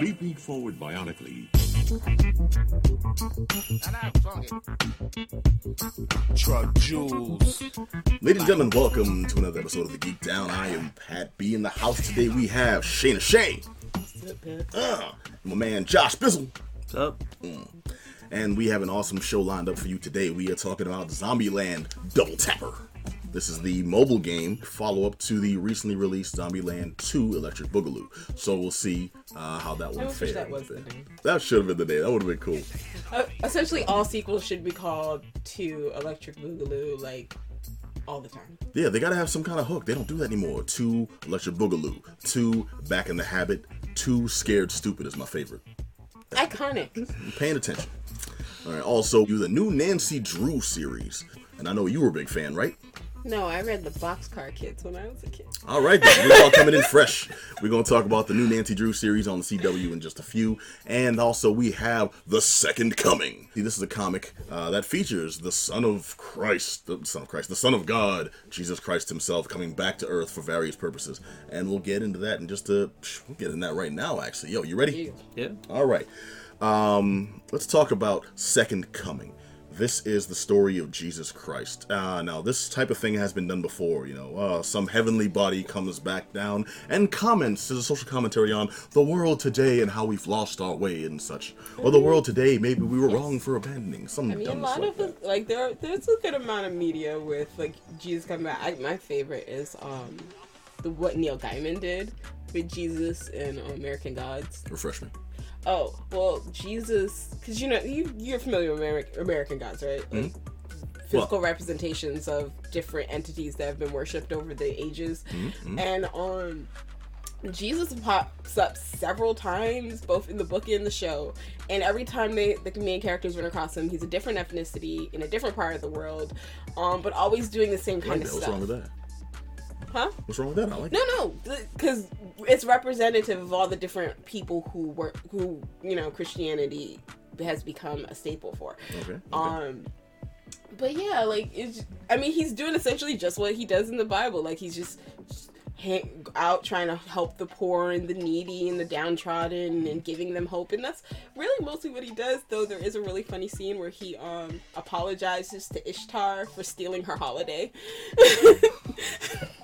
Leaping forward bionically. Truck Jules. Ladies and gentlemen, welcome to another episode of the Geek Down. I am Pat B. In the house today, we have Shayna Shay. Uh, my man Josh Bizzle. What's up? And we have an awesome show lined up for you today. We are talking about Zombieland Double Tapper. This is the mobile game follow up to the recently released Zombieland 2 Electric Boogaloo. So we'll see uh, how that one fared. that was. That should have been the name. That would have been cool. Uh, essentially, all sequels should be called to Electric Boogaloo, like all the time. Yeah, they gotta have some kind of hook. They don't do that anymore. Two Electric Boogaloo. Two Back in the Habit. Two Scared Stupid is my favorite. Iconic. I'm paying attention. All right. Also, you the new Nancy Drew series, and I know you were a big fan, right? No, I read the Boxcar Kids when I was a kid. All right, then. we're all coming in fresh. We're gonna talk about the new Nancy Drew series on the CW in just a few, and also we have the Second Coming. See, this is a comic uh, that features the Son of Christ, the Son of Christ, the Son of God, Jesus Christ Himself, coming back to Earth for various purposes, and we'll get into that in just a. We'll get in that right now. Actually, yo, you ready? Yeah. Yeah. All right. Um, let's talk about Second Coming. This is the story of Jesus Christ. Uh, now, this type of thing has been done before. You know, uh, some heavenly body comes back down and comments as a social commentary on the world today and how we've lost our way and such. Or the world today, maybe we were wrong for abandoning. Some I mean, a lot like of that. like there, there's a good amount of media with like Jesus coming back. I, my favorite is um, the what Neil Gaiman did with Jesus and American Gods. Refresh me. Oh, well, Jesus, because you know you you're familiar with Ameri- American Gods, right? Like physical representations of different entities that have been worshipped over the ages, and um. Jesus pops up several times, both in the book and the show, and every time they the main characters run across him, he's a different ethnicity in a different part of the world, um, but always doing the same kind of that. What's stuff. wrong with that? Huh? What's wrong with that? I like No, no, because it's representative of all the different people who work, who you know, Christianity has become a staple for. Okay. okay. Um, but yeah, like it's. I mean, he's doing essentially just what he does in the Bible. Like he's just, just hang, out trying to help the poor and the needy and the downtrodden and giving them hope. And that's really mostly what he does. Though there is a really funny scene where he um apologizes to Ishtar for stealing her holiday.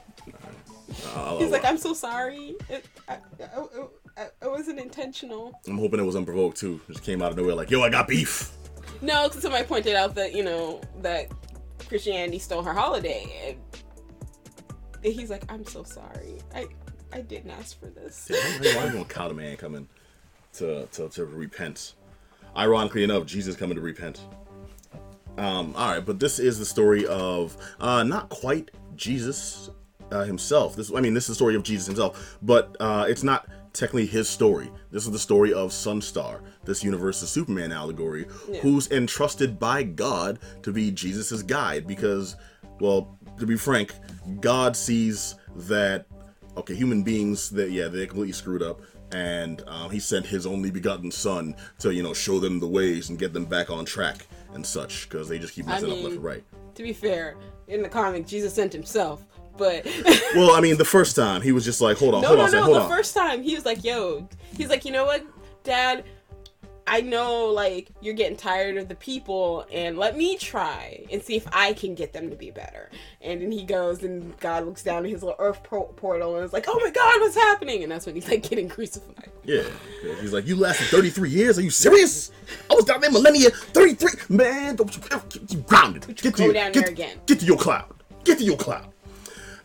I'll- He's like, I'm so sorry. It, I, I, I, I wasn't intentional. I'm hoping it was unprovoked too. Just came out of nowhere like, yo, I got beef. No, because somebody pointed out that you know that Christianity stole her holiday, and he's like, I'm so sorry. I I didn't ask for this. Why, why gonna count a man coming to, to to repent? Ironically enough, Jesus coming to repent. Um, all right, but this is the story of uh, not quite Jesus uh, himself. This, I mean, this is the story of Jesus himself, but uh, it's not technically his story. This is the story of Sunstar, this universe's Superman allegory, Yeah. who's entrusted by God to be Jesus's guide. Because, well, to be frank, God sees that okay, human beings that yeah, they're completely screwed up. And um, he sent his only begotten son to, you know, show them the ways and get them back on track and such, because they just keep messing up mean- left and right. To be fair, in the comic, Jesus sent himself, but Well, I mean, the first time he was just like, hold on, no, hold no, on, no. hold The on. first time he was like, "Yo," he's like, "You know what, Dad." I know, like, you're getting tired of the people, and let me try and see if I can get them to be better. And then he goes, and God looks down at his little earth por- portal and is like, oh my God, what's happening? And that's when he's, like, getting crucified. Yeah, he's like, you lasted 33 years? Are you serious? I was down there millennia, 33. Man, don't you, you grounded. Get to, go your- down get, there again. Get to your cloud. Get to your cloud.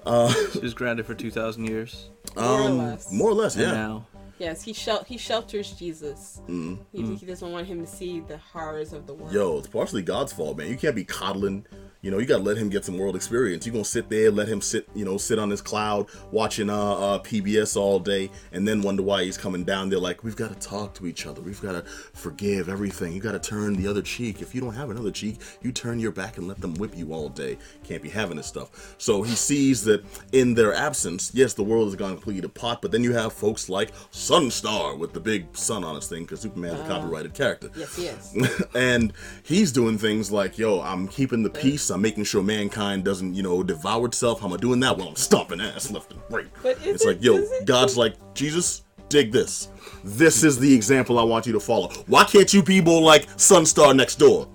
He was grounded for 2,000 years. More or Um, less. More or less, yeah. now, Yes, he, shel- he shelters Jesus. Mm. He, he doesn't want him to see the horrors of the world. Yo, it's partially God's fault, man. You can't be coddling. You know, you gotta let him get some world experience. You gonna sit there, let him sit, you know, sit on his cloud watching uh, uh PBS all day, and then wonder why he's coming down there. Like, we've got to talk to each other. We've got to forgive everything. You got to turn the other cheek. If you don't have another cheek, you turn your back and let them whip you all day. Can't be having this stuff. So he sees that in their absence, yes, the world has gone completely to pot. But then you have folks like Sunstar with the big sun on his thing, because Superman's a copyrighted character Yes, he is. and he's doing things like, yo, I'm keeping the peace. I'm making sure mankind doesn't, you know, devour itself. How am I doing that? Well, I'm stomping ass left and right. It's it- like, yo, it- God's like, Jesus, dig this. This is the example I want you to follow. Why can't you people like Sunstar next door?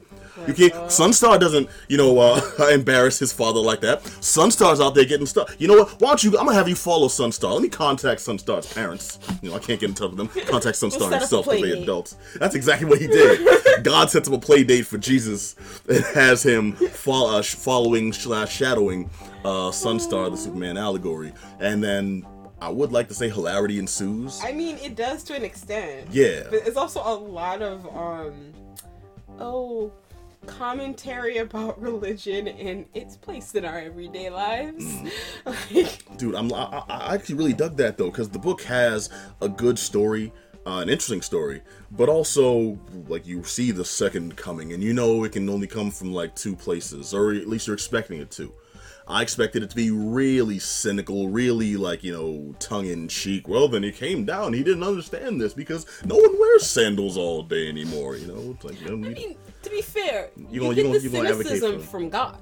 You can't. Sunstar doesn't, you know, uh, embarrass his father like that. Sunstar's out there getting stuff. You know what? Why don't you? I'm gonna have you follow Sunstar. Let me contact Sunstar's parents. You know, I can't get in touch with them. Contact Sunstar himself because they adults. That's exactly what he did. God sets up a play date for Jesus and has him fol- uh, following slash shadowing uh, Sunstar, the Superman allegory, and then. I would like to say hilarity ensues. I mean, it does to an extent. Yeah. But it's also a lot of um oh commentary about religion and its place in our everyday lives. Mm. like dude i'm i, I actually really dug that though because the book has a good story uh, an interesting story but also like you see the second coming and you know it can only come from like two places or at least you're expecting it to i expected it to be really cynical really like you know tongue-in-cheek. Well then he came down. He didn't understand this because no one wears sandals all day anymore you know? It's like you, know, I mean, to be fair, you, gonna- you get gonna- the you cynicism from God.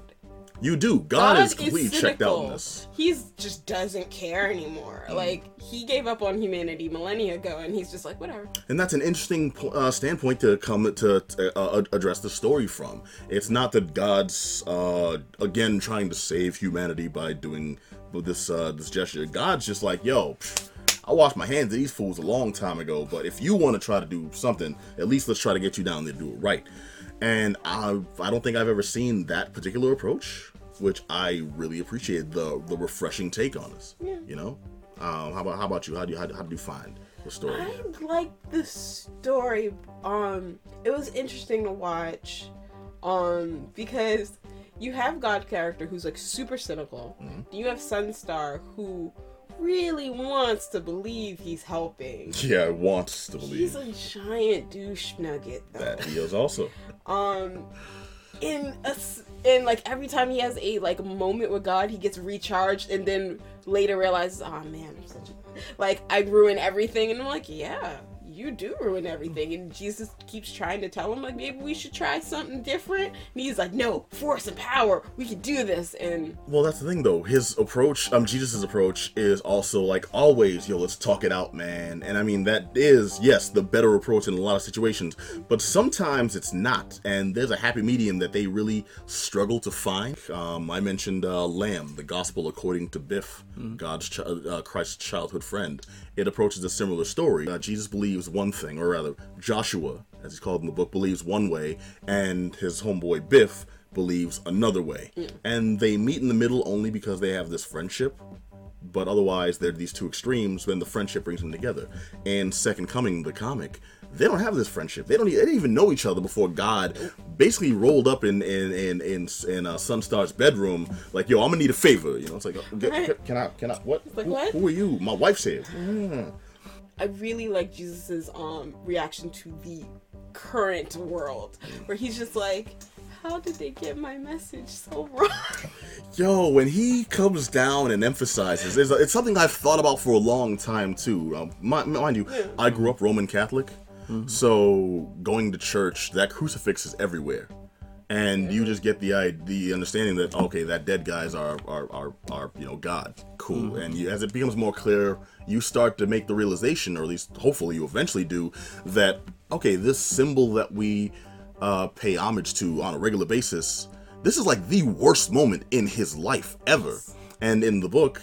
You do god, is completely checked out in this He's just doesn't care anymore. Mm. Like he gave up on humanity millennia ago, and he's just like whatever. and that's an interesting uh, standpoint to come to, to uh, address the story from. It's not that God's uh, again trying to save humanity by doing this uh, this gesture. God's just like, yo. psh, I washed my hands of these fools a long time ago, but if you want to try to do something, at least let's try to get you down there to do it right. And I, I don't think I've ever seen that particular approach, which I really appreciate the the refreshing take on this. Yeah. You know, um, how about how about you? How do you how, how do you find the story? I like the story. Um, it was interesting to watch, um, because you have God character who's like super cynical. Mm-hmm. You have Sunstar who really wants to believe he's helping. Yeah, wants to believe He's a giant douche nugget though. that he is also. um in a and like every time he has a like moment with God, he gets recharged, and then later realizes, oh man, I'm such a like I ruin everything, and I'm like, yeah, you do ruin everything, and Jesus keeps trying to tell him like maybe we should try something different, and he's like, no, force and power, we can do this, and Well, that's the thing though. His approach, um, Jesus's approach is also like always, yo, let's talk it out, man. And I mean that is yes the better approach in a lot of situations, but sometimes it's not. And there's a happy medium that they really struggle to find. Um, I mentioned uh, Lamb, the Gospel according to Biff, God's ch- uh, Christ's childhood friend. It approaches a similar story. Uh, Jesus believes one thing, or rather, Joshua, as he's called in the book, believes one way, and his homeboy Biff believes another way. And they meet in the middle only because they have this friendship. But otherwise, they're these two extremes when the friendship brings them together. And Second Coming, the comic, they don't have this friendship. They don't. They didn't even know each other before God basically rolled up in in in in, in uh, Sunstar's bedroom. Like, yo, I'm gonna need a favor. You know, it's like, uh, can I? Can I? What? like, who, what? who are you? My wife's here. I really like Jesus's um reaction to the current world, where he's just like. How did they get my message so wrong? Yo, when he comes down and emphasizes, it's, it's something I've thought about for a long time too. Um, mind, mind you, I grew up Roman Catholic, so going to church, that crucifix is everywhere, and you just get the the understanding that okay, that dead guy's our our our, our you know God, cool. And you, as it becomes more clear, you start to make the realization, or at least hopefully you eventually do, that okay, this symbol that we uh, pay homage to on a regular basis this is like the worst moment in his life ever. And in the book,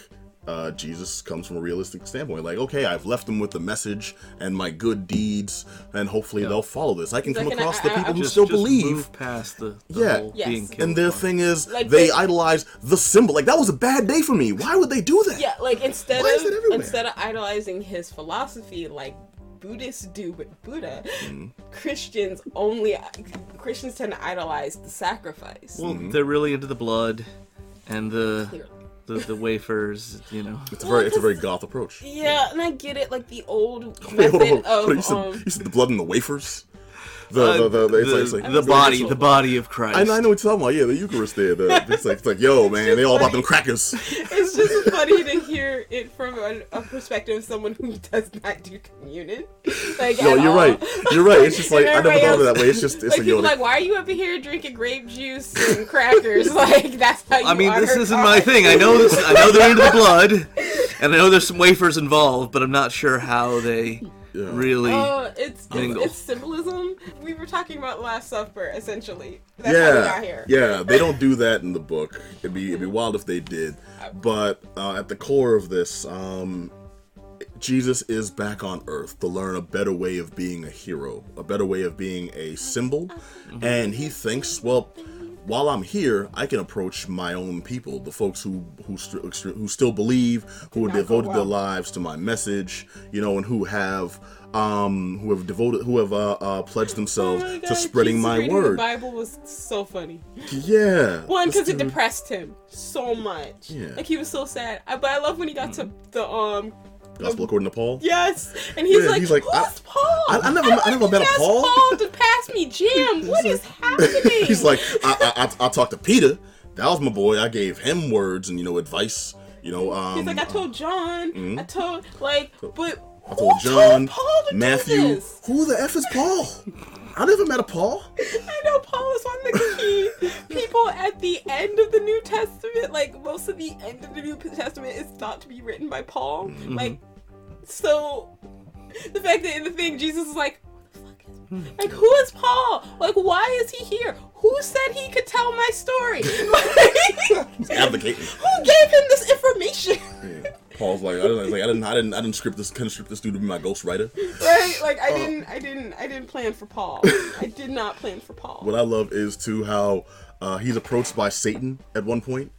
uh, Jesus comes from a realistic standpoint. Like, okay, I've left them with the message and my good deeds, and hopefully they'll follow this. I can come Like, and I- across the people I- who Just, still just believe. move past the, the Yeah. whole Yes. being killed. And their part. thing is, Like, they they- idolize the symbol. Like, that was a bad day for me. Why would they do that? Yeah, like instead Why is it of instead of idolizing his philosophy like Buddhists do with Buddha, Mm-hmm. Christians only Christians tend to idolize the sacrifice. Well, Mm-hmm. they're really into the blood and the Clearly. The, the wafers. You know, It's a very, it's a very goth approach. yeah, and I get it, like the old Wait, hold on, method hold on. Hold on. of You, said, um, you said the blood in the wafers? The, the, the, the, it's the, like, it's like, the body, the body of Christ. I know, I know what you're talking about. Yeah, the Eucharist there. The, it's like, it's like, yo, man, they all about them crackers. it's just funny to hear it from a, a perspective of someone who does not do communion. Like, No, you're all. right. You're right. It's just like I never everybody thought of it that way. It's just it's like like, yo, like, why are you up here drinking grape juice and crackers? like that's how you. I mean, this isn't God. my thing. I know this. I know they're into the blood, And I know there's some wafers involved, but I'm not sure how they Yeah. really. Uh, it's, it's Mingle. it's symbolism. We were talking about Last Supper, essentially. That's how we got yeah, here. yeah, they don't do that in the book. It'd be it'd be wild if they did. But uh, at the core of this, um, Jesus is back on Earth to learn a better way of being a hero, a better way of being a symbol, and he thinks, well. While I'm here, I can approach my own people, the folks who who, st- who still believe, who have devoted their lives to my message, you know, and who have um who have devoted who have uh, uh pledged Oh themselves my to spreading my word. The Bible was so funny. Yeah. One, because it depressed him so much. Yeah. Like he was so sad. I, but I love when he got to the um. Gospel according to Paul. Yes, and he's Yeah, like, he's like, "Who's I- Paul? I- I never- I never met a Paul." Paul to pass me jam. What is happening? He's like, I, I, I, I talked to Peter. That was my boy. I gave him words and you know advice. You know, um, He's like, I told John. I told like, but I told John, Paul to do Matthew. Who the f is Paul? I never met a Paul. I know Paul is one of the key people at the end of the New Testament. Like most of the end of the New Testament is thought to be written by Paul. Mm-hmm. Like, so the fact that in the thing Jesus is like, "Who the fuck is- like who is Paul? Like why is he here? Who said he could tell my story? Like, Advocating. who gave him this information? Yeah. Paul's like, I didn't, like, I didn't, I didn't, I didn't script this, couldn't script this dude to be my ghostwriter. right? Like I didn't, I didn't, I didn't plan for Paul. I did not plan for Paul. What I love is too how uh, he's approached by Satan at one point.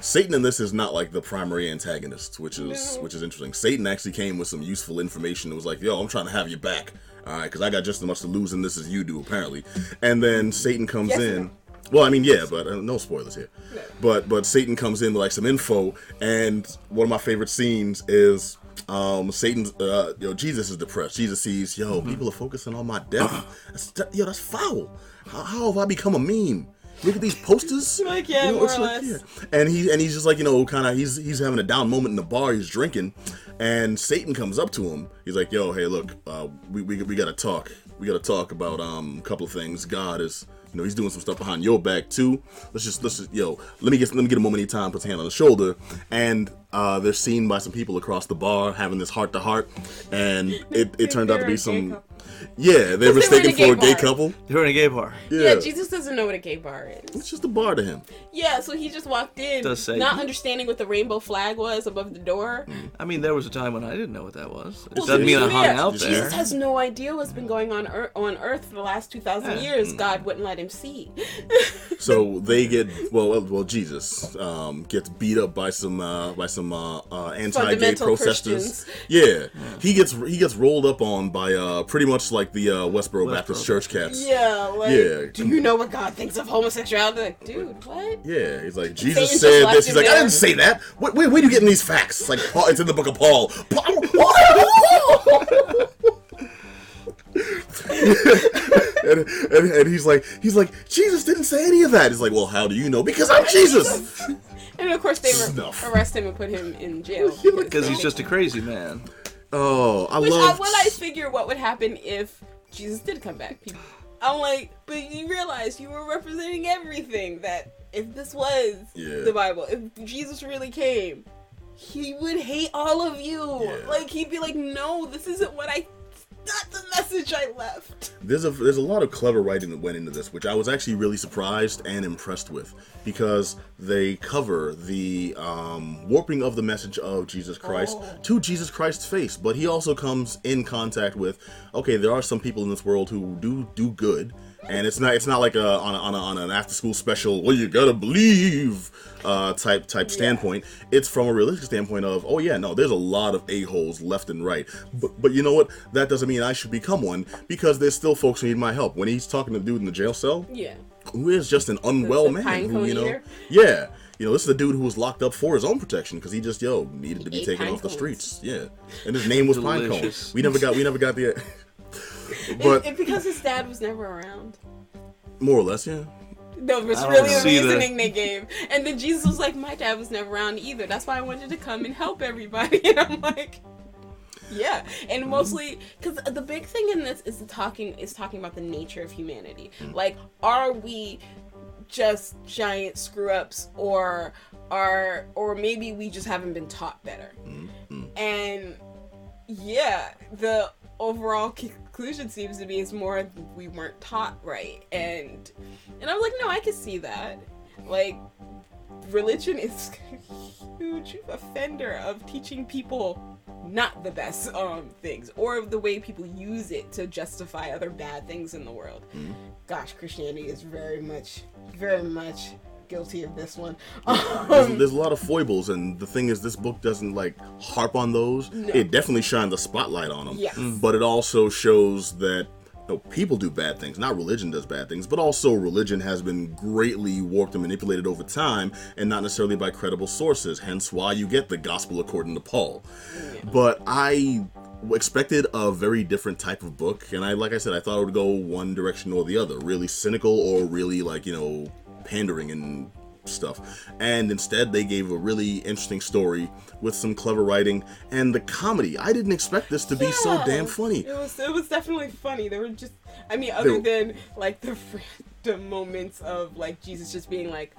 Satan in this is not like the primary antagonist, which is No. which is interesting. Satan actually came with some useful information. It was like, "Yo, I'm trying to have you back, all right? Because I got just as much to lose in this as you do, apparently." And then Satan comes Yes in. no. Well, I mean, yeah, but uh, no spoilers here. But but Satan comes in with like some info, and one of my favorite scenes is um Satan's uh yo Jesus is depressed. Jesus sees yo people are focusing on my death. That's, that- yo, that's foul. How, how have I become a meme? Look at these posters. Like, yeah, more it's or less. And he and he's just like you know kind of he's he's having a down moment in the bar. He's drinking, and Satan comes up to him. He's like, "Yo, hey, look, uh, we, we we gotta talk. We gotta talk about um a couple of things. God is." You know, he's doing some stuff behind your back too. Let's just, let's just, yo, let me get, let me get a moment of time, puts a hand on the shoulder, and uh, they're seen by some people across the bar having this heart to heart, and it, it turned out to be some. Yeah, they're were in a mistaken gay for a gay bar. couple. They were in a gay bar. Yeah, Yeah, Jesus doesn't know what a gay bar is. it's just a bar to him. Yeah, so he just walked in, Does say- not understanding what the rainbow flag was above the door. I mean, there was a time when I didn't know what that was. It Well, doesn't mean I hung fair, out Jesus there. has no idea what's been going on ear- on Earth for the last two thousand Yeah. years. God wouldn't let him see. So they get well, well, well Jesus um, gets beat up by some uh, by some uh, uh, anti-gay Fundamental protesters. Christians. Yeah. he gets he gets rolled up on by uh, pretty much like the uh, Westboro, Baptist Westboro. Church cats. yeah, like, Yeah. do you know what God thinks of homosexuality? Like, dude, what? Yeah, he's like Jesus just said this. He's him like, I didn't say that. Where, where, where are you getting these facts? It's like Paul, it's in the book of Paul. Paul. and, and, and he's like, he's like, Jesus didn't say any of that. He's like, well, how do you know? Because I'm Jesus. And of course, they re- arrest him and put him in jail Because he's just a crazy man. Oh, I Which I, love. I figure what would happen if Jesus did come back, people, I'm like, but you realize you were representing everything. That if this was Yeah. the Bible, if Jesus really came, he would hate all of you. Yeah. Like he'd be like, no, this isn't what I. Not the message I left. there's a there's a lot of clever writing that went into this, which I was actually really surprised and impressed with, because they cover the um, warping of the message of Jesus Christ Oh. to Jesus Christ's face. But he also comes in contact with, okay, there are some people in this world who do do good, and it's not it's not like a on a, on, a, on an after school special. Well, you gotta believe uh, type type standpoint. It's from a realistic standpoint of, oh yeah, no, there's a lot of a holes left and right. But but you know what? That doesn't mean I should become one because there's still folks who need my help. When he's talking to the dude in the jail cell, Yeah. who is just an unwell the man, who you know, eater? yeah. You know, this is a dude who was locked up for his own protection because he just yo needed to be taken pine off the streets. Yeah, and his name was Pinecone. We never got we never got the, And- but and because his dad was never around. more or less, yeah. No, it was really the see the- reasoning they gave. And then Jesus was like, My dad was never around either. That's why I wanted to come and help everybody. And I'm like, Yeah. And mm-hmm. mostly because the big thing in this is talking is talking about the nature of humanity. Mm-hmm. Like, are we just giant screw ups or are or maybe we just haven't been taught better. Mm-hmm. and yeah, the overall conclusion seems to be is more we weren't taught right, and and I'm like, no, I can see that. Like, religion is a huge offender of teaching people not the best um things or the way people use it to justify other bad things in the world. Gosh, Christianity is very much, very much guilty of this one. there's, Um, there's a lot of foibles, and the thing is, this book doesn't like harp on those. It definitely shines the spotlight on them. Yes. But it also shows that you know, people do bad things. Not religion does bad things, but also religion has been greatly warped and manipulated over time, and not necessarily by credible sources. Hence, why you get the gospel according to Paul. But I expected a very different type of book and i like i said i thought it would go one direction or the other really cynical or really like you know pandering and stuff. And instead they gave a really interesting story with some clever writing and the comedy. I didn't expect this to be so damn funny. It was it was definitely funny. There were just I mean, other than like the random moments of like Jesus just being like,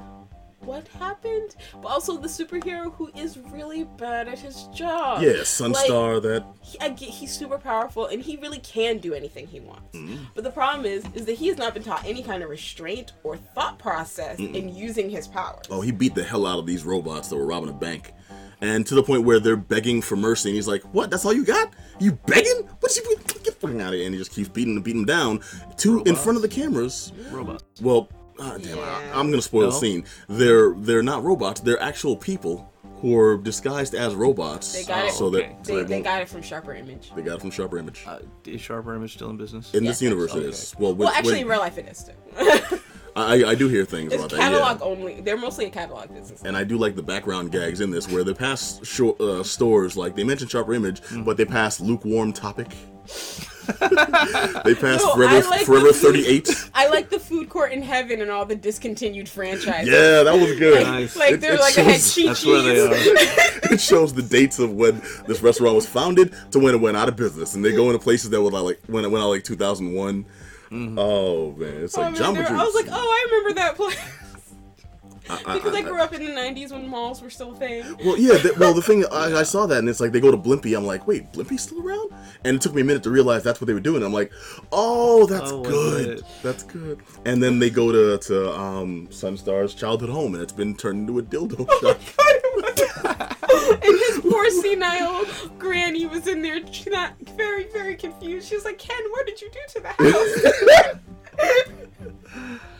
"What happened?" But also the superhero who is really bad at his job. yeah sunstar that He, I get he's super powerful and he really can do anything he wants. Mm-hmm. But the problem is, is that he has not been taught any kind of restraint or thought process in using his powers. oh he beat the hell out of these robots that were robbing a bank and to the point where they're begging for mercy and he's like what that's all you got you begging what you get fucking out of here and he just keeps beating and beating them down to in front of the cameras Robot. Well, ah, damn, Yeah. I, am gonna spoil the scene. They're they're not robots. They're actual people who are disguised as robots. They got it- So okay. that so They, they, they got it from Sharper Image. they got it from Sharper Image. Uh, is Sharper Image still in business? in this universe, it okay. is. Well, Well, actually, when- in real life, it is too. I, I do hear things it's about that. catalog Yeah. only. They're mostly a catalog business. And I do like the background gags in this, where they pass short, uh, stores like they mentioned Sharper Image, Mm. but they pass lukewarm topic. They passed No, Forever, like Forever the- 38. I like the food court in heaven and all the discontinued franchises. Yeah, that was good. Nice. Like It- they're it like I had shows- Chi That's where they are. it shows the dates of when this restaurant was founded to when it went out of business, and they go into places that were like when it went out like 2001. Mm-hmm. Oh man, it's Oh, like man, Jamba Juice. I was like, oh, I remember that place. I- because I, I- grew up in the '90s when malls were still a thing. Well, yeah. th- well, the thing I, I saw that, and it's like they go to Blimpie. I'm like, wait, Blimpie's still around? And it took me a minute to realize that's what they were doing. I'm like, oh, that's Oh, good. That's good. And then they go to to um, Sunstar's childhood home, and it's been turned into a dildo oh shop. and his poor senile granny was in there, she not very, very confused. She was like, "Ken, what did you do to the house?"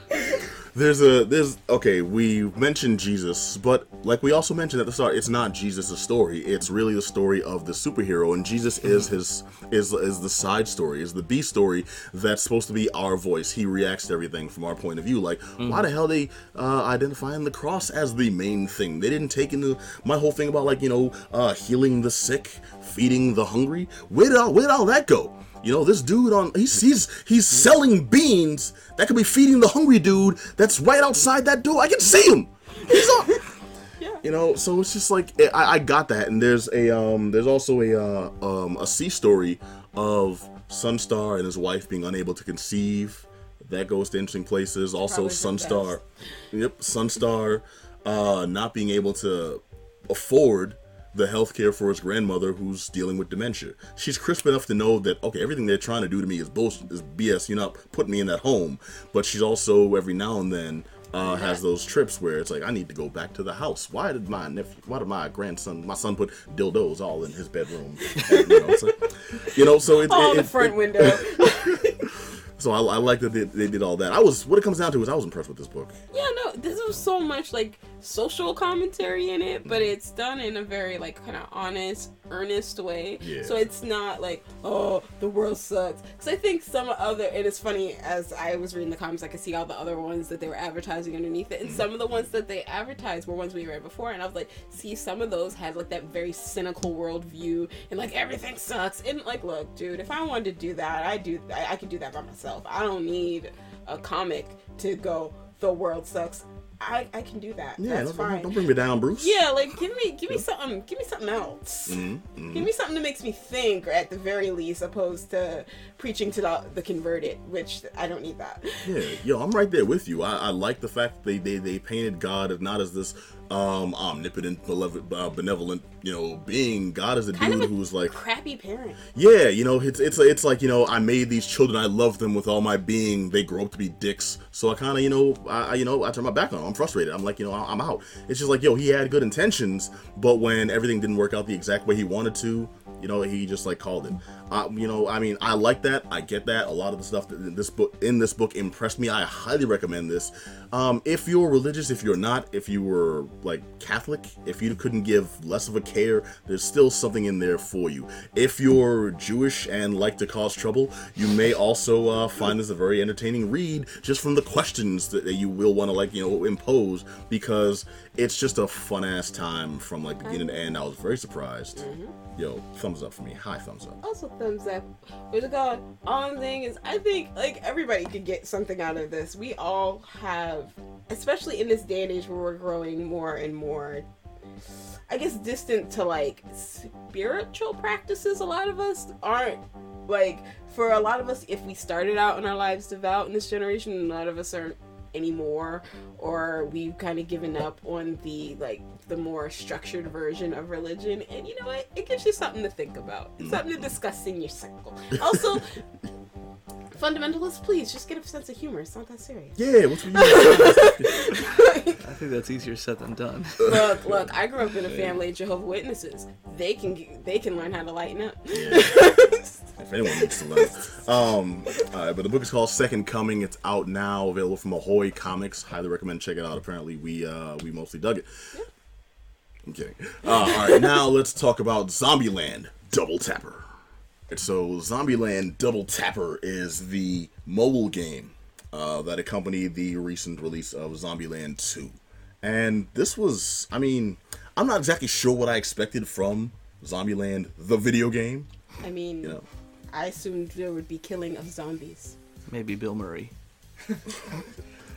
There's a there's okay. We mentioned Jesus, but like we also mentioned at the start, it's not Jesus' story. It's really the story of the superhero, and Jesus is his is is the side story, is the B story that's supposed to be our voice. He reacts to everything from our point of view. Like, why the hell they uh, identifying the cross as the main thing? They didn't take into my whole thing about like you know uh, healing the sick, feeding the hungry. Where did all where did all that go? You know, this dude on he's he's he's selling beans that could be feeding the hungry dude that's right outside that door. I can see him. He's on. Yeah. You know, so it's just like I, I got that, and there's a um there's also a uh, um a C story of Sunstar and his wife being unable to conceive. That goes to interesting places. Also, Probably Sunstar, yep, Sunstar, uh, not being able to afford the health care for his grandmother who's dealing with dementia. She's crisp enough to know that okay, everything they're trying to do to me is bullshit, is BS. You're not putting me in that home. But she's also every now and then uh, has those trips where it's like I need to go back to the house. Why did my nephew, why did my grandson, my son put dildos all in his bedroom? And, you, know, it's like- you know, so it, Oh, it, the it- front it- window. So I, I like that they, they did all that. I was what it comes down to is I was impressed with this book. yeah, no, this was so much like social commentary in it, but mm-hmm. it's done in a very like kind of honest, earnest way. Yeah. So it's not like, oh, the world sucks. Because I think some other, and it's funny as I was reading the comments, I could see all the other ones that they were advertising underneath it, and mm-hmm. some of the ones that they advertised were ones we read before, and I was like, see, some of those had like that very cynical worldview, and like everything sucks, and like, look, dude, if I wanted to do that, I do, I, I could do that by myself. I don't need a comic to go, the world sucks. I, I can do that. Yeah, That's don't, fine. don't bring me down, Bruce. Yeah, like give me give me something give me something else. Mm-hmm, Give me something that makes me think, or at the very least, opposed to preaching to the, the converted, which I don't need that. Yeah, yo, I'm right there with you. I, I like the fact that they, they they painted God as not as this um, omnipotent, benevolent, uh, benevolent, you know, being. God is a Kind dude a who's like, crappy parent. yeah, you know, it's it's it's like you know, I made these children, I love them with all my being. They grow up to be dicks, so I kind of you know, I I- you know, I turn my back on them. I'm frustrated. I'm like, you know, I- I'm out. It's just like, yo, he had good intentions, but when everything didn't work out the exact way he wanted to, you know, he just like called it. Uh, you know, I mean, I like that. I get that. A lot of the stuff that this book in this book impressed me. I highly recommend this. Um, if you're religious, if you're not, if you were like Catholic, if you couldn't give less of a care, there's still something in there for you. If you're Jewish and like to cause trouble, you may also uh, find this a very entertaining read just from the questions that, that you will want to like you know impose because it's just a fun ass time from like beginning to end. I was very surprised. Yo, thumbs up for me. High thumbs up. Also, thumbs up. What's it called? All I'm saying is, I think like everybody could get something out of this. We all have, especially in this day and age where we're growing more and more. I guess distant to like spiritual practices. A lot of us aren't like for a lot of us. If we started out in our lives devout in this generation, a lot of us aren't anymore or we've kind of given up on the like the more structured version of religion and you know what it gives you something to think about something to discuss in your circle also fundamentalists please just get a sense of humor it's not that serious Yeah, what's with you? I think that's easier said than done. look look i grew up in a family of jehovah witnesses they can they can learn how to lighten up if anyone needs to learn. Um, uh, but the book is called Second Coming. It's out now, available from Ahoy Comics. Highly recommend check it out. Apparently, we uh, we mostly dug it. I'm kidding. Uh, all right, now let's talk about Zombieland Double Tapper. So, Zombieland Double Tapper is the mobile game uh, that accompanied the recent release of Zombieland 2. And this was, I mean, I'm not exactly sure what I expected from Zombieland, the video game. i mean You know, i assumed there would be killing of zombies Maybe Bill Murray.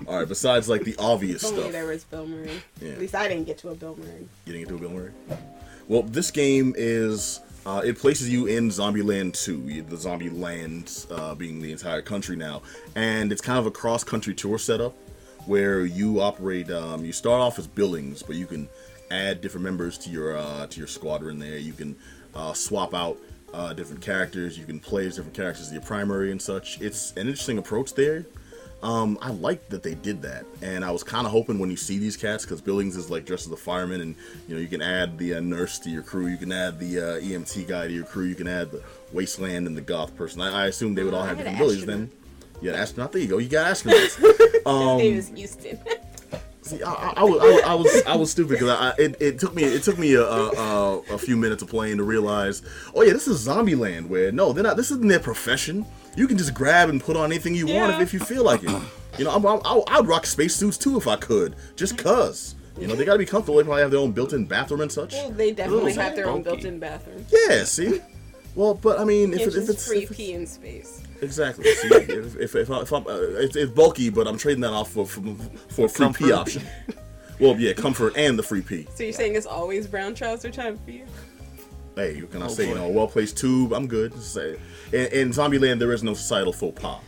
all right, besides like the obvious If only stuff. there was bill murray Yeah. at least i didn't get to a bill murray Getting to a Bill Murray. Well, this game is uh, it places you in Zombieland 2, the Zombieland uh, being the entire country now, and it's kind of a cross-country tour setup where you operate. Um, you start off as Billings, but you can add different members to your uh, to your squadron. There, you can uh, swap out uh, different characters. You can play as different characters as your primary and such. It's an interesting approach there. Um, I like that they did that, and I was kind of hoping when you see these cats, because Billings is like dressed as a fireman, and you know you can add the uh, nurse to your crew, you can add the uh, EMT guy to your crew, you can add the wasteland and the goth person. I, I assume they would all have had different abilities then. Yeah, astronaut. There you go. You got astronauts. his name is houston See, I, I, I was, I, was- I was, stupid because it, it took me, it took me a, a, a, a few minutes of playing to realize, oh yeah, this is Zombieland, where no, they're not. This isn't their profession. You can just grab and put on anything you want if, if you feel like it. You know, I'm, I'm, I'll- I'd rock spacesuits too if I could, just cause. You know, they gotta be comfortable. They probably have their own built-in bathroom and such. well they definitely Little have their own built-in bathroom Yeah, see. Well, but I mean, if, it, if it's free if it's- pee in space exactly, see, if, if, if, I, if I'm, uh, it's, it's bulky, but I'm trading that off for for, for a free pee option. Well, yeah, comfort and the free pee. so you're saying it's always brown trouser time for you hey, what can I Oh, say? You know, a well placed tube, I'm good. Say, in, in Zombieland, there is no societal faux pas.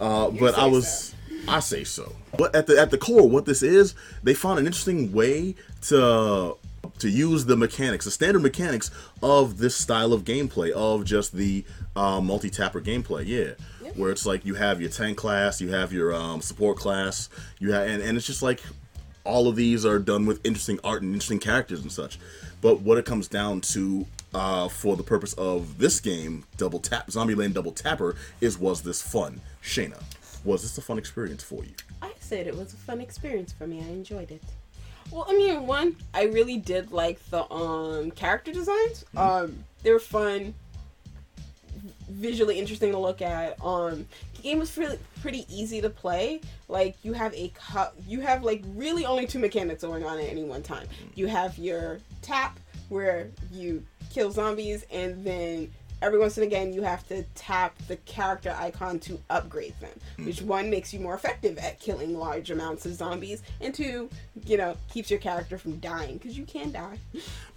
Uh, but I was, I say so. But at the at the core, what this is, they found an interesting way to to use the mechanics, the standard mechanics of this style of gameplay, of just the uh, multi tapper gameplay. Yeah. Yep. Where it's like you have your tank class, you have your um, support class, you have, and, and it's just like all of these are done with interesting art and interesting characters and such. But what it comes down to, uh, for the purpose of this game, Double Tap, Zombieland Double Tapper, is was this fun? Shayna, was this a fun experience for you? I said it was a fun experience for me. I enjoyed it. Well, I mean, one, I really did like the um character designs. Um, they were fun, visually interesting to look at. Um, game was really pretty easy to play. Like you have a you have like really only two mechanics going on at any one time. Mm. You have your tap where you kill zombies, and then every once and again you have to tap the character icon to upgrade them. Mm. Which one makes you more effective at killing large amounts of zombies, and two, you know, keeps your character from dying because you can die.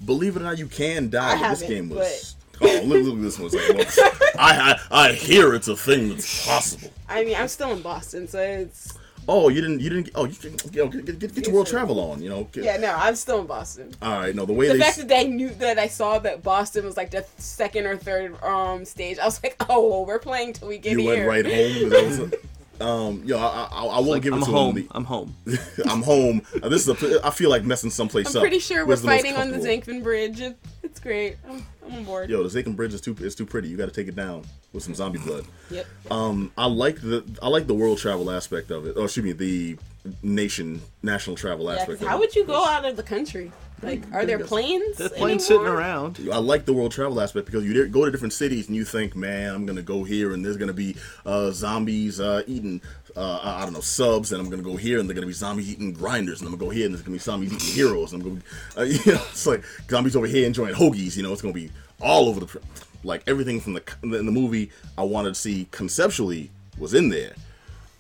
Believe it or not, you can die. I but this game was. Oh, look, look at this one. It's like, well, I, I I hear it's a thing that's possible. I mean, I'm still in Boston, so it's Oh, you didn't. You didn't. Oh, you you know, get, get, get your world travel on. You know. Get- Yeah, no, I'm still in Boston. All right. No, the way The they. fact that they knew that I saw that Boston was like the second or third um stage, I was like, oh, well, we're playing till we get you here. You went right home. That was a- um, yo, I, I, I won't Like, give it I'm to home. him. I'm home. I'm home. Uh, This is a. I feel like messing someplace up. I'm pretty sure we're Where's the fighting on the comfortable? Zankman Bridge. It, it's great. I'm, I'm on board. Yo, the Zakim Bridge is too. It's too pretty. You got to take it down with some zombie blood. Yep. Um, I like the. I like the world travel aspect of it. Oh, excuse me, the nation national travel Yeah, aspect. of how would you go out of the country? Like, are there planes? There's plane's sitting around. I like the world travel aspect because you go to different cities and you think, man, I'm gonna go here and there's gonna be uh, zombies uh, eating, uh, I don't know, subs, and I'm gonna go here and they're gonna be zombies eating grinders, and I'm gonna go here and there's gonna be zombies eating heroes, and I'm gonna, uh, you know, it's like zombies over here enjoying hoagies, you know, it's gonna be all over the, pr- like everything from the in the movie I wanted to see conceptually was in there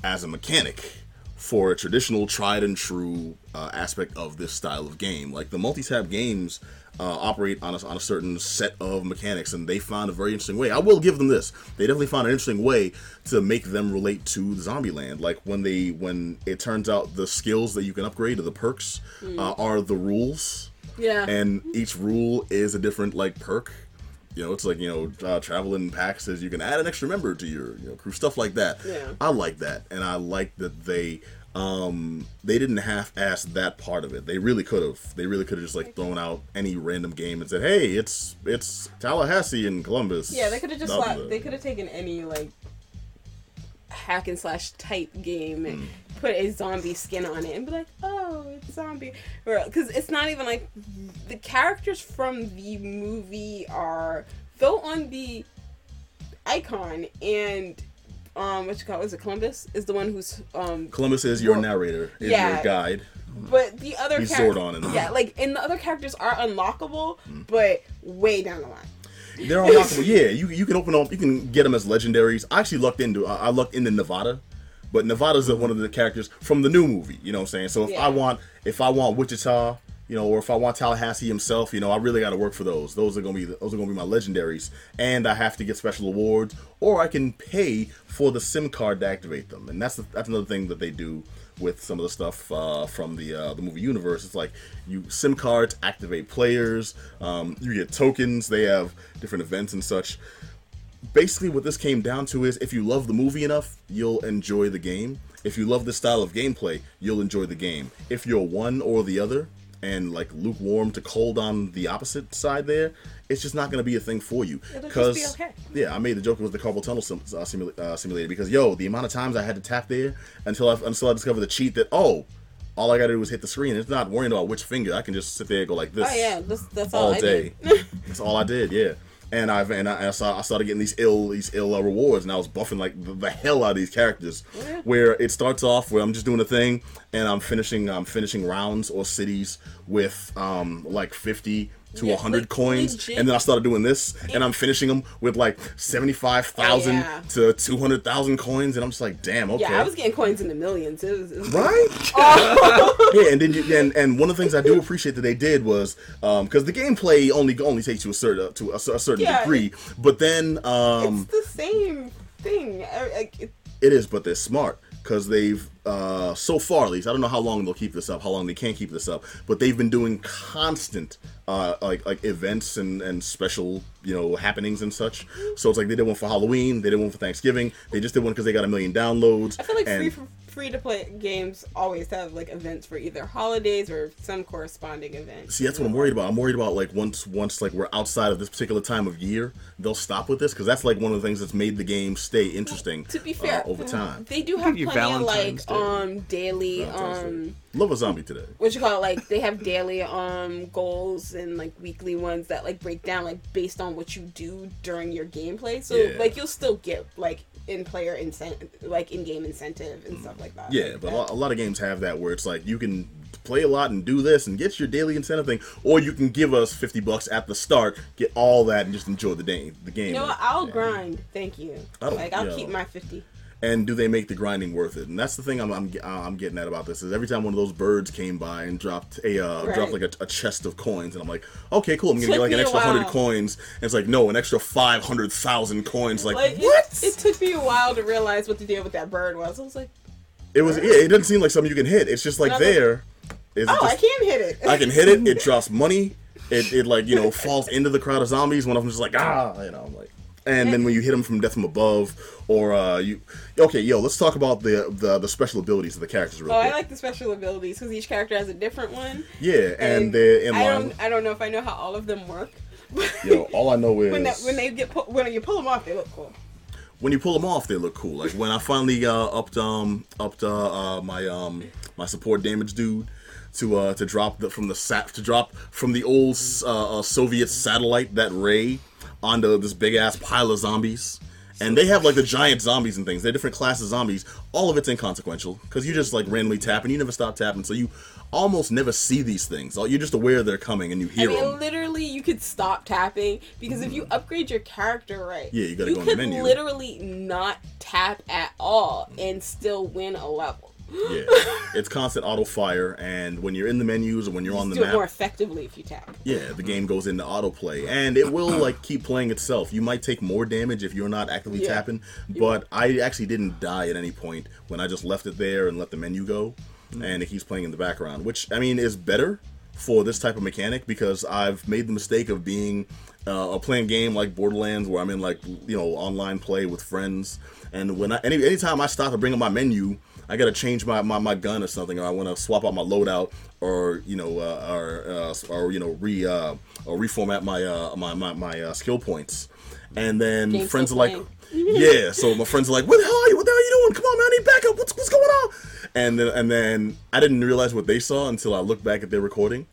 as a mechanic for a traditional tried and true uh, aspect of this style of game. Like the multi-tab games uh, operate on a, on a certain set of mechanics, and they found a very interesting way. I will give them this; they definitely found an interesting way to make them relate to Zombieland. Like when they when it turns out the skills that you can upgrade or the perks uh, are the rules, Yeah. and each rule is a different like perk. You know, it's like you know, uh, travel in packs says you can add an extra member to your you know, crew, stuff like that. Yeah. I like that, and I like that they um they didn't half-ass that part of it. They really could have. They really could have just like thrown out any random game and said, "Hey, it's it's Tallahassee and Columbus." Yeah, they could have just blah, like they could have taken any like hack and slash type game and Hmm. put a zombie skin on it and be like, oh, it's zombie, because it's not even like the characters from the movie are though on the icon and um what you call is it Columbus is the one who's um Columbus is your Well, narrator, is yeah. your guide. but the other He's Zordon in the yeah like and the other characters are unlockable Hmm. but way down the line They're unlockable. yeah, you you can open up. You can get them as legendaries. I actually lucked into. I I lucked into Nevada, but Nevada's one of the characters from the new movie. You know what I'm saying? So if Yeah. I want, if I want Wichita, you know, or if I want Tallahassee himself, you know, I really got to work for those. Those are gonna be those are gonna be my legendaries, and I have to get special awards, or I can pay for the SIM card to activate them. And that's the, that's another thing that they do with some of the stuff uh, from the uh, the movie universe. It's like you SIM cards activate players. Um, you get tokens. They have different events and such. Basically, what this came down to is if you love the movie enough, you'll enjoy the game. If you love this style of gameplay, you'll enjoy the game. If you're one or the other, and like lukewarm to cold on the opposite side there, it's just not going to be a thing for you. Because be okay. yeah, I made the joke with the carpal tunnel sim- uh, simula- uh, simulator because yo, the amount of times I had to tap there until I until I discovered the cheat that oh, all I got to do is hit the screen. It's not worrying about which finger. I can just sit there and go like this oh yeah that's, that's all, all I day. did. That's all I did. Yeah. And I've and I, I saw I started getting these ill these ill uh, rewards, and I was buffing like the, the hell out of these characters. Yeah. Where it starts off where I'm just doing a thing, and I'm finishing I'm finishing rounds or cities with um like 50 to Yeah, 100 like, coins, legit. and then I started doing this, and I'm finishing them with like 75,000 Oh, yeah. to 200,000 coins, and I'm just like, damn, okay. Yeah, I was getting coins in the millions. It was, it was Right? yeah, and then you, and and one of the things I do appreciate that they did was because the gameplay only only takes you a certain to a, a certain Yeah, degree, but then um, it's the same thing. I- Like, it- it is, but they're smart because they've uh, so far at least I don't know how long they'll keep this up, how long they can't keep this up, but they've been doing constant uh, like like events and and special you know happenings and such. So it's like they did one for Halloween, they did one for Thanksgiving, they just did one because they got a million downloads. I feel like and- free free to play games always have like events for either holidays or some corresponding event. See, that's what I'm worried about. I'm worried about like once once like we're outside of this particular time of year, they'll stop with this because that's like one of the things that's made the game stay interesting. To be fair, uh, over time. they do have you plenty of like Valentine's Day. um daily Valentine's um Love a zombie today. what you call it like they have daily um goals and like weekly ones that like break down like based on what you do during your gameplay so Yeah. like you'll still get like in player incentive like in game incentive and stuff like that Yeah, Like but a that- lot, a lot of games have that where it's like you can play a lot and do this and get your daily incentive thing, or you can give us fifty bucks at the start, get all that, and just enjoy the game. The game. you know what i'll Yeah. grind thank you like i'll keep my 50 and do they make the grinding worth it? And that's the thing I'm I'm, I'm getting at about this is every time one of those birds came by and dropped a uh, Right. dropped like a, a chest of coins, and I'm like, okay, cool, I'm gonna Took get like an extra hundred coins. And it's like, no, an extra five hundred thousand coins. Like, like what? it, it took me a while to realize what the deal with that bird was i was like It was. Yeah, it doesn't seem like something you can hit. It's just like there. Is Oh, I can hit it. I can hit it. It drops money. It, it like you know falls into the crowd of zombies. One of them just like ah, you know, I'm like. And then when you hit them from death from above, or uh, you, okay, yo, let's talk about the the, the special abilities of the characters real Oh, quick. I like the special abilities because each character has a different one. yeah, and, they're in I line. don't, I don't know if I know how all of them work. Yo, all I know is when, that, when they get pu- when you pull them off, they look cool. when you pull them off, they look cool. Like when I finally uh, upped um upped uh, uh, my um my support damage dude to uh to drop the, from the sat to drop from the old uh, uh, Soviet satellite that ray onto this big ass pile of zombies. And they have like the giant zombies and things. They're different classes of zombies. All of it's inconsequential because you just like randomly tap and you never stop tapping, so you almost never see these things. You're just aware they're coming and you I hear mean, them. literally, you could stop tapping because if you upgrade your character right, Yeah, you gotta go in could the menu. You could literally not tap at all and still win a level. Yeah, it's constant auto fire, and when you're in the menus or when you're on the do it map, more effectively if you tap. Yeah, the game goes into autoplay, and it will like keep playing itself. You might take more damage if you're not actively Yeah. tapping, but I actually didn't die at any point when I just left it there and let the menu go, and it keeps playing in the background. Which I mean is better for this type of mechanic because I've made the mistake of being uh, a playing game like Borderlands where I'm in like you know online play with friends, and when I any anytime I stop to bring up my menu. I gotta change my, my, my gun or something, or I want to swap out my loadout, or you know, uh, or uh, or you know, re uh, or reformat my uh, my my, my uh, skill points, and then friends are like, yeah. So my friends are like, what the hell are you? What the hell are you doing? Come on, man, I need backup. What's what's going on? And then and then I didn't realize what they saw until I looked back at their recording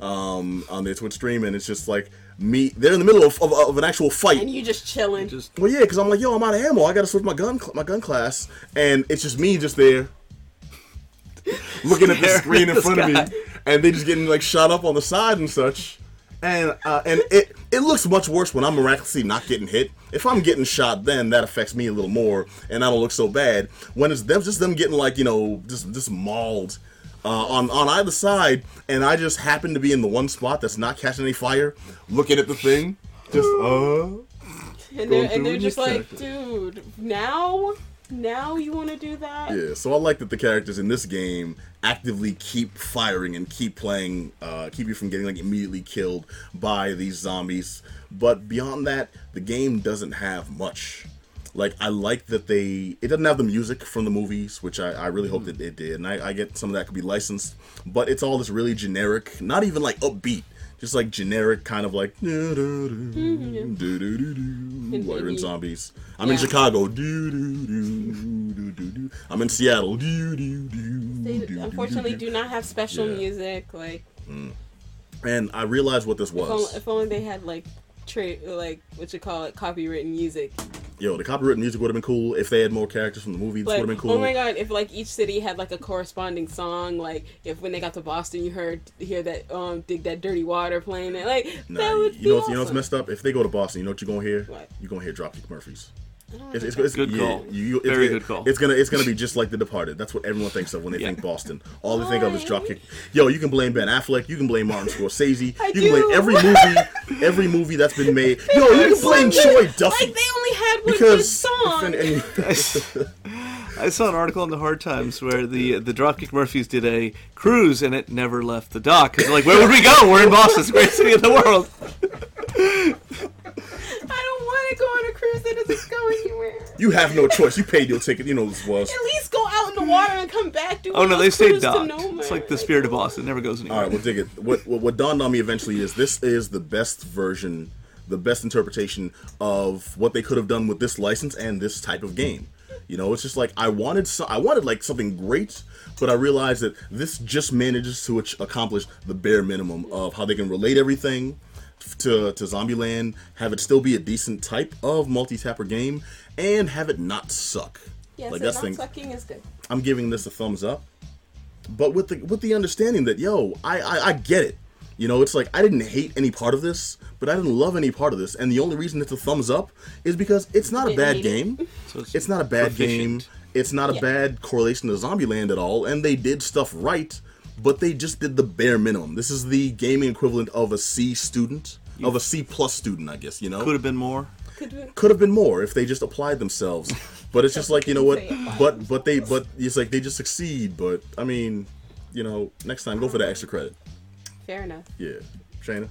um, on their Twitch stream, and it's just like me. They're in the middle of, of, of an actual fight. And you just chilling. Just Well, yeah, because I'm like, yo, I'm out of ammo. I gotta switch my gun, cl- my gun class, and it's just me just there, looking at the screen in at the front of me, and they just getting like shot up on the side and such. And uh, and it it looks much worse when I'm miraculously not getting hit. If I'm getting shot, then that affects me a little more, and I don't look so bad. When it's them, just them getting like you know just just mauled. Uh, on on either side, and I just happen to be in the one spot that's not catching any fire, looking at the thing, just uh, and they're, and they're just like, dude, now, now you want to do that? Yeah, so I like that the characters in this game actively keep firing and keep playing, uh, keep you from getting like immediately killed by these zombies. But beyond that, the game doesn't have much. Like I like that they, it doesn't have the music from the movies, which I, I really hope mm-hmm. that it did, and I, I get some of that could be licensed. But it's all this really generic, not even like upbeat, just like generic kind of like you're in zombies. I'm in Chicago. I'm in Seattle. They unfortunately do, not have special Yeah. music. Like, And I realized what this if only, was. if only they had like, tra- like what you call it, copywritten music. Yo, the copyrighted music would have been cool if they had more characters from the movie. This Like, would have been cool. oh my god, if like each city had like a corresponding song, like if when they got to Boston, you heard hear that um dig that dirty water playing it, like Nah, that you, would you be know what's, you know what's messed up? If they go to Boston, you know what you're gonna hear? What? You're gonna hear Dropkick Murphys. I don't It's, it's, it's, Good yeah, call. You, it's, Very it- good call. It's gonna it's gonna be just like The Departed. That's what everyone thinks of when they Yeah. think Boston. All they think of is Dropkick. Yo, you can blame Ben Affleck. You can blame Martin Scorsese. I you can blame do. every movie, every movie that's been made. Yo, you can blame Troy Duffy Like they only had one good because song. and- and- I saw an article in the Hard Times where the the Dropkick Murphys did a cruise and it never left the dock. 'Cause they're like, where would we go? We're in Boston, it's the greatest city in the world. I don't to go on a cruise that doesn't go anywhere. you have no choice. You paid your ticket. You know what this was. At least go out in the water and come back. Do Oh no, they stayed cruise to docked. It's like the spirit of Boston, it never goes anywhere. All right, we'll dig it. What, what what dawned on me eventually is this is the best version, the best interpretation of what they could have done with this license and this type of game. You know, it's just like I wanted, so, I wanted like something great, but I realized that this just manages to ach- accomplish the bare minimum of how they can relate everything to to Zombieland, have it still be a decent type of multi-tapper game, and have it not suck. Yes, like and that's not thing. sucking is good. I'm giving this a thumbs up, but with the with the understanding that yo, I, I I get it. You know, it's like I didn't hate any part of this, but I didn't love any part of this, and the only reason it's a thumbs up is because it's not a bad hate it. game. So it's It's not a bad proficient. game. It's not a Yeah. bad correlation to Zombieland at all, and they did stuff right, but they just did the bare minimum. This is the gaming equivalent of a C student, of a C plus student, I guess. You know, Could have been more. Could have been more if they just applied themselves. But it's just like you know what? But but they but it's like they just succeed. But I mean, you know, next time go for the extra credit. Fair enough. Yeah, Shayna.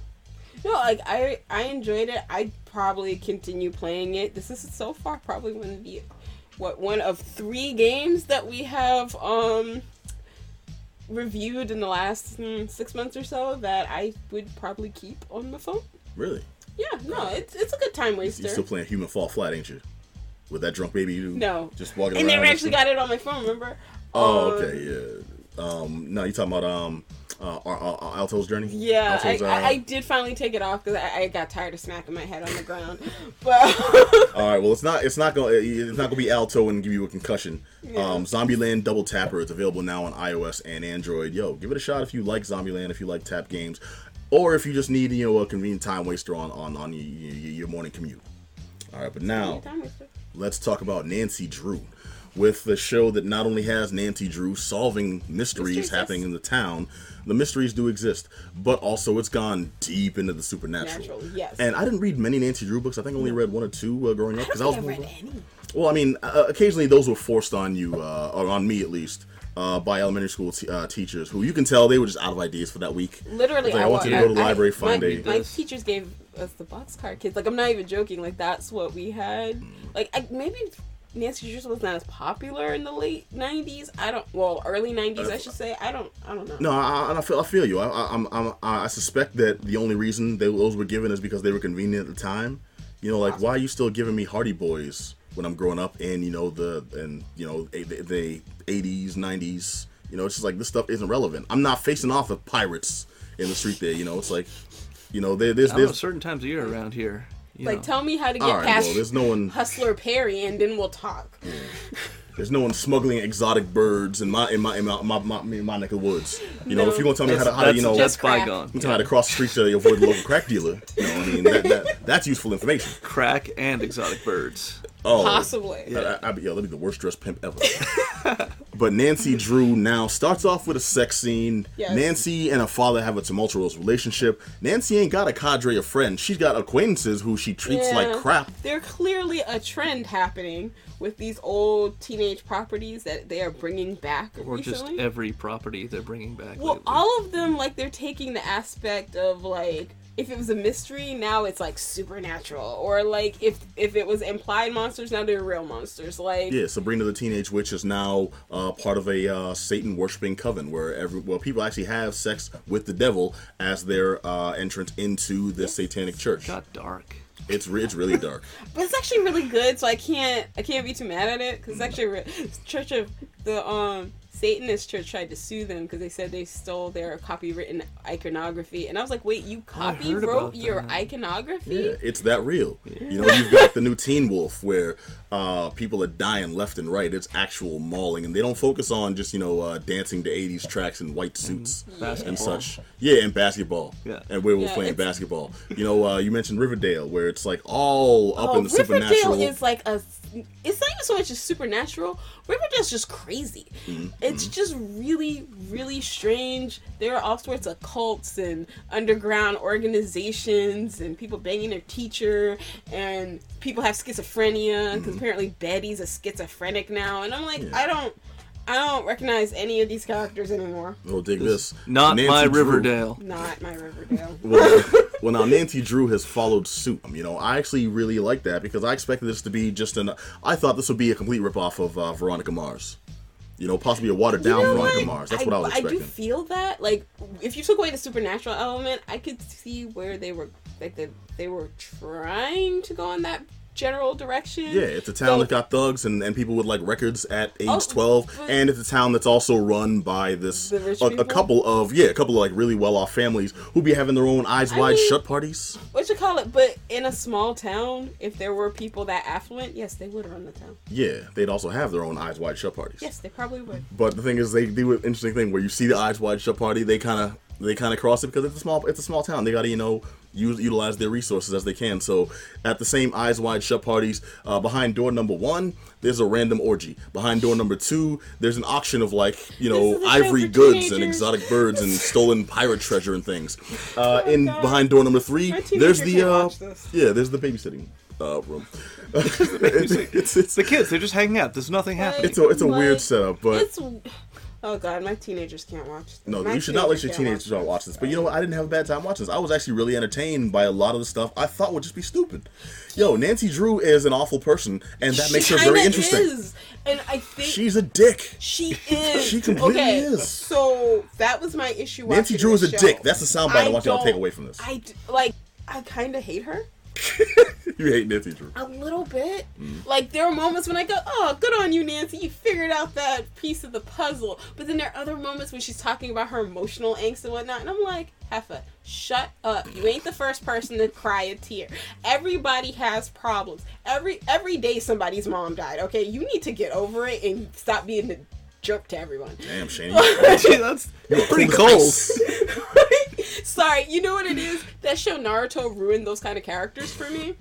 No, like I I enjoyed it. I'd probably continue playing it. This is so far probably one of the what one of three games that we have um reviewed in the last mm, six months or so that I would probably keep on my phone. Really? Yeah, no, it's it's a good time waster. You still playing Human Fall Flat, ain't you? With that drunk baby you No. just walking I around. never and actually stuff? got it on my phone. Remember? Oh, Um, okay, yeah. Um, no, you talking about um, uh, Alto's journey? Yeah, I, Alto's, uh, I, I did finally take it off because I, I got tired of smacking my head on the ground. But All right, well, it's not it's not gonna it's not gonna be Alto and give you a concussion. Um, Zombieland Double Tapper is available now on iOS and Android. Yo, give it a shot if you like Zombieland, if you like tap games, or if you just need you know a convenient time waster on on on your, your morning commute. All right, but now let's talk about Nancy Drew. With the show that not only has Nancy Drew solving mysteries happening in the town, the mysteries do exist, but also it's gone deep into the supernatural. Natural, yes. And I didn't read many Nancy Drew books. I think I only read one or two uh, growing up I because I was I read any. well, I mean, uh, occasionally those were forced on you, uh, or on me at least, uh, by elementary school t- uh, teachers who you can tell they were just out of ideas for that week. Literally, like, I want you to go to the library, find my, a. My teachers gave us the boxcar kids. Like, I'm not even joking. Like, that's what we had. Like, I, maybe Nancy Drew was not as popular in the late '90s. I don't. Well, early '90s, I should say. I don't. I don't know. No, I, I feel I feel you. I, I, I'm, I'm, I suspect that the only reason they, those were given is because they were convenient at the time. You know, like why are you still giving me Hardy Boys when I'm growing up in you know the and you know the, the 80s, 90s. You know, it's just like this stuff isn't relevant. I'm not facing off with pirates in the street there. You know, it's like, you know, there, there's I know, there's certain times of year around here. You Like, know. tell me how to get all right. past Well, there's no one. Hustler Perry, and then we'll talk. There's no one smuggling exotic birds in my in my in my my, my, in my neck of woods. You know, No. if you're gonna tell me how to, how to you know that's Just crack. bygone. you tell me how to cross the street to avoid the local crack dealer. You know, what I mean that, that that's useful information. Crack and exotic birds. Oh, Possibly. I, I, I, yo, that'd be the worst dressed pimp ever. but Nancy Drew now starts off with a sex scene. Yes. Nancy and her father have a tumultuous relationship. Nancy ain't got a cadre of friends. She's got acquaintances who she treats like Yeah. crap. There's clearly a trend happening with these old teenage properties that they are bringing back Or just every property they're bringing back. Well, lately. all of them like they're taking the aspect of like if it was a mystery, now it's like supernatural, or like if if it was implied monsters, now they're real monsters. Like Yeah, Sabrina the Teenage Witch is now uh, part of a uh, Satan worshiping coven where every well people actually have sex with the devil as their uh, entrance into the satanic church. got dark. It's re- it's really dark. but it's actually really good, so I can't I can't be too mad at it because it's actually re- Church of the um Satanist church tried to sue them because they said they stole their copywritten iconography, and I was like, wait, you copy wrote your iconography? Yeah, it's that real. You know, you've got the new Teen Wolf where uh, people are dying left and right. It's actual mauling, and they don't focus on just you know uh, dancing to '80s tracks in white suits and, such. Yeah, and basketball. Yeah. and where we're Yeah, playing basketball. You know, uh, you mentioned Riverdale, where it's like all up Oh, in the Riverdale supernatural. is like a. It's not even so much as supernatural. Riverdale's just crazy. Mm-hmm. It's just really, really strange. There are all sorts of cults and underground organizations and people banging their teacher and people have schizophrenia because Mm-hmm. apparently Betty's a schizophrenic now. And I'm like, I don't, I don't recognize any of these characters anymore. Oh, dig this. Not Nancy my Drew- Riverdale. Not my Riverdale. well, well, now Nancy Drew has followed suit. You know, I actually really like that because I expected this to be just an. I thought this would be a complete ripoff of uh, Veronica Mars. You know, possibly a watered down You know Veronica what? Mars. That's what I was expecting. I do feel that. Like, if you took away the supernatural element, I could see where they were, like, they, they were trying to go in that general direction. Yeah, it's a town So- that got thugs and, and people with like records at age Oh, 12. but- And it's a town that's also run by this, a, a couple of, yeah, a couple of like really well off families who be having their own eyes I wide mean- shut parties. What you call it? But in a small town, if there were people that affluent, yes, they would run the town. Yeah, they'd also have their own eyes wide shut parties. Yes, they probably would. But the thing is, they do an interesting thing where you see the eyes wide shut party. They kind of they kind of cross it because it's a small it's a small town. They got to you know use utilize their resources as they can. So at the same eyes wide shut parties, uh, behind door number one, there's a random orgy. Behind door number two, there's an auction of like you know is a show ivory for goods and exotic birds and stolen pirate treasure and things. Uh, Oh, in God. behind door number three, there's the uh, yeah there's the babysitting uh, room. it's, it's, it's, The kids, they're just hanging out. There's nothing happening. it's a it's a weird setup, but it's oh god, my teenagers can't watch. This. No, my you should not let your teenagers watch watch this. But you know what? I didn't have a bad time watching this. I was actually really entertained by a lot of the stuff I thought would just be stupid. Yo, Nancy Drew is an awful person, and that She makes her very interesting. Is. And I think She's a dick. She is. She completely okay, is. So that was my issue. Nancy Drew is a show. dick. That's the soundbite I, want y'all to take away from this. I d- like. I kind of hate her you hate Nancy Drew. a little bit. Mm. Like there are moments when I go, "Oh, good on you, Nancy. You figured out that piece of the puzzle." But then there are other moments when she's talking about her emotional angst and whatnot, and I'm like, "Heffa, shut up. You ain't the first person to cry a tear. Everybody has problems. Every every day somebody's mom died. Okay, you need to get over it and stop being a jerk to everyone." Damn, Shane. That's pretty cold. Sorry, you know what it is? That show Naruto ruined those kind of characters for me.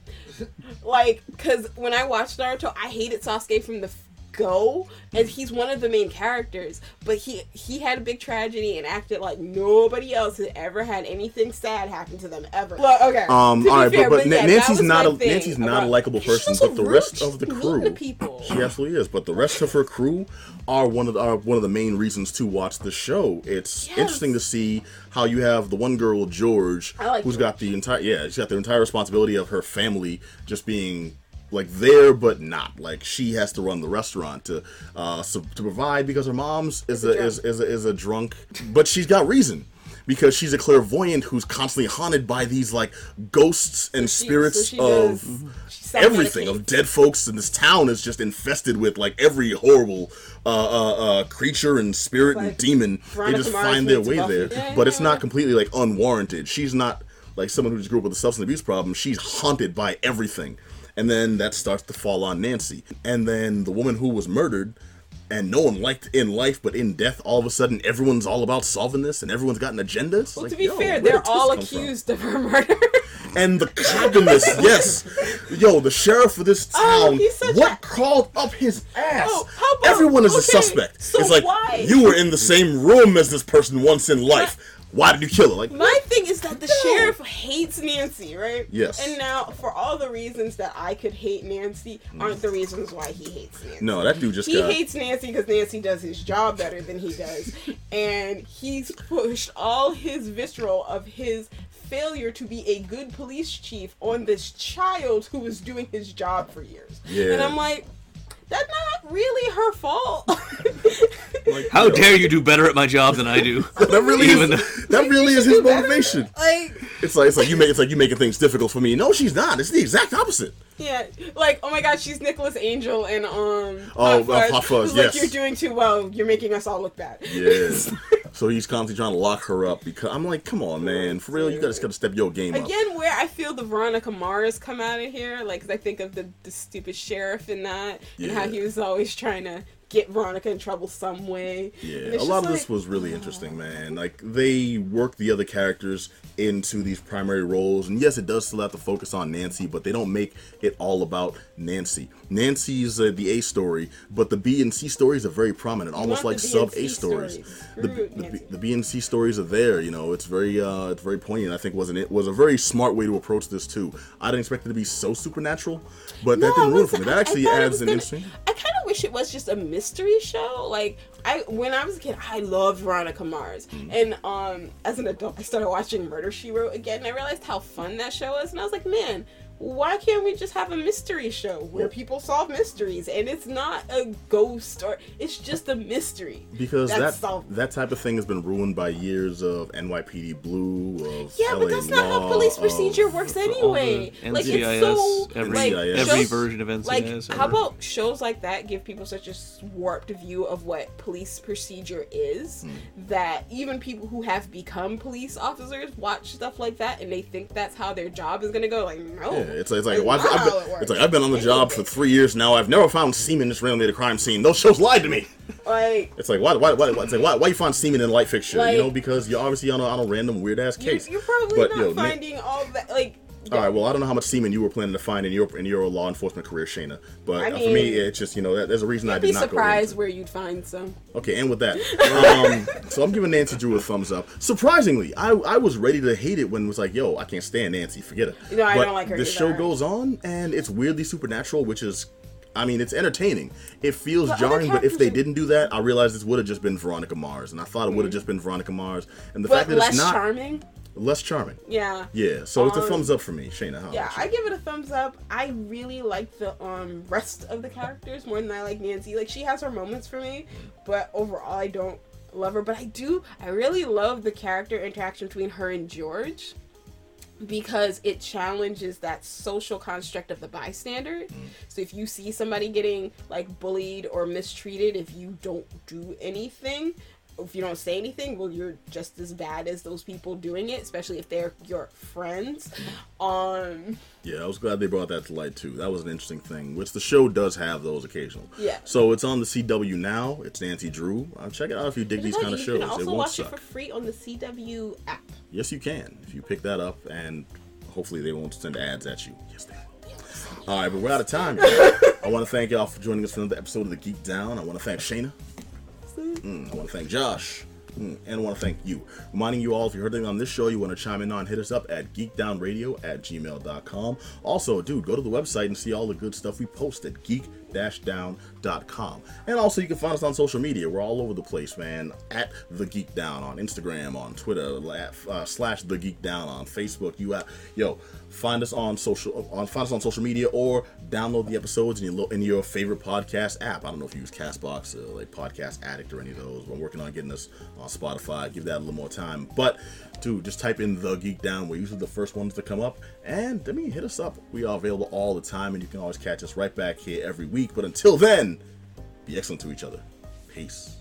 Like, because when I watched Naruto, I hated Sasuke from the go, and he's one of the main characters. But he he had a big tragedy and acted like nobody else had ever had anything sad happen to them ever. Well, okay. Um, all right, fair, but, but yeah, Nancy's not a thing Nancy's not a likable person, but the rest of the crew, to people. she absolutely is. But the rest of her crew are one of the, are one of the main reasons to watch the show. It's Yes. interesting to see how you have the one girl George, I like who's George. got the entire yeah, she's got the entire responsibility of her family just being like there but not. Like she has to run the restaurant to uh so, to provide because her mom's is a, is, is a is a drunk but she's got reason because she's a clairvoyant who's constantly haunted by these like ghosts and She- spirits so she of everything of dead folks and this town is just infested with like every horrible uh, uh, uh, creature and spirit and Like demon. They just Mars find their way there Yeah, but it's not completely like unwarranted. She's not like someone who just grew up with a substance abuse problem. She's haunted by everything and then that starts to fall on nancy and then the woman who was murdered and no one liked in life, but in death, all of a sudden, everyone's all about solving this, and everyone's got an agenda. It's Well, like, to be fair, they're all come from? accused of her murder. And the cop yes, yo, the sheriff of this Oh, town, such what a- crawled up his ass? Oh, how about- Everyone is a suspect. so it's like why? you were in the same room as this person once in life. Why did you kill her? Like, My thing is that the sheriff hates Nancy, right? Yes. And now, for all the reasons that I could hate Nancy, mm. aren't the reasons why he hates Nancy. no, that dude just He got. hates Nancy because Nancy does his job better than he does. and he's pushed all his visceral of his failure to be a good police chief on this child who was doing his job for years. Yeah. And I'm like, that's not really her fault. like, How yo, dare you do better at my job than I do? That really Even is. That really is his motivation. like, It's like it's like you make it's like you making things difficult for me. No, she's not. It's the exact opposite. Yeah, like oh my god, she's Nicholas Angel and um. Oh, Hot Fuzz, uh, Hot Fuzz, who's like, yes. You're doing too well. You're making us all look bad. Yes. so he's constantly trying to lock her up because I'm like, come on, man, for real, you gotta, just gotta step your game up. Again, where I feel the Veronica Mars come out of here, like 'cause I think of the, the stupid sheriff in that, and how he was always trying to get Veronica in trouble some way. Yeah, a lot of this was really interesting, man. Like they work the other characters into these primary roles, and yes, it does still have to focus on Nancy, but they don't make it all about Nancy. Nancy's uh, the A story, but the B and C stories are very prominent, almost like sub A stories. stories. The, the, B- the B and C stories are there. You know, it's very uh, it's very poignant. I think wasn't it was a very smart way to approach this too. I didn't expect it to be so supernatural, but that didn't ruin for me. That actually adds an interesting. I kind of wish it was just a mystery show. Like I, when I was a kid, I loved Veronica Mars, Mm. and um, as an adult, I started watching Murder She Wrote again, and I realized how fun that show was, and I was like, man. Why can't we just have a mystery show where people solve mysteries and it's not a ghost or it's just a mystery? Because that solved. that type of thing has been ruined by years of NYPD Blue, of Yeah, LA but that's not how Law, police of- procedure works all the anyway. Like it's so every, like NCIS. every shows- version of NCIS. Like, how about shows like that give people such a warped view of what police procedure is Hmm. that even people who have become police officers watch stuff like that and they think that's how their job is gonna go. Like, no. Yeah, it's, it's like well, I've, not I've how it been, works. it's like I've been on the job for three years now. I've never found semen just randomly at a crime scene. Those shows lied to me. Like, It's like why why why, why it's like why, why you find semen in a light fixture? Like- you know because you're obviously on a, on a random weird ass case. you're probably But, not yo, Nick- finding all that. Like, All right. Well, I don't know how much semen you were planning to find in your in your law enforcement career, Shayna. But I uh, for me, mean, it's just you know that, there's a reason I I'd did be not go. surprised where you'd find some. Okay, and with that, um, so I'm giving Nancy Drew a thumbs up. Surprisingly, I I was ready to hate it when it was like, yo, I can't stand Nancy, forget it. No, I but don't like her The show goes on, and it's weirdly supernatural, which is. I mean, it's entertaining. It feels other jarring, but if they didn't do that, I realized this would have just been Veronica Mars, and I thought it would have just been Veronica Mars. And the But fact that less it's not charming. Less charming, Yeah. yeah. So it's a Um, thumbs up for me, Shayna. How Yeah. I give it a thumbs up. I really like the um rest of the characters more than I like Nancy. Like she has her moments for me, but overall I don't love her. But I do I really love the character interaction between her and George because it challenges that social construct of the bystander. So if you see somebody getting like bullied or mistreated, if you don't do anything, if you don't say anything, well, you're just as bad as those people doing it, especially if they're your friends. Um, Yeah, I was glad they brought that to light too. That was an interesting thing, which the show does have those occasional. Yeah. So it's on the CW now. It's Nancy Drew. Uh, check it out if you dig these you kind of shows. can also it won't watch suck. it for free on the CW app. Yes, you can if you pick that up, and hopefully they won't send ads at you. Yes, they will. All right, but we're out of time. I want to thank y'all for joining us for another episode of the Geek Down. I want to thank Shayna. Mm, I want to thank Josh. Mm, and I want to thank you. Reminding you all, if you heard anything on this show you want to chime in on, hit us up at geekdownradio at gmail.com. Also, dude, go to the website and see all the good stuff we post at geek-down.com. And also, you can find us on social media. We're all over the place, man. At The Geek Down on Instagram, on Twitter, la- uh, slash The Geek Down on Facebook. You, uh, yo, find us on social, on find us on social media, or download the episodes in your in your favorite podcast app. I don't know if you use Castbox or like Podcast Addict or any of those. We're working on getting us on Spotify. Give that a little more time, but dude, just type in The Geek Down. We're usually the first ones to come up, and I mean, hit us up. We are available all the time, and you can always catch us right back here every week. But until then, be excellent to each other. Peace.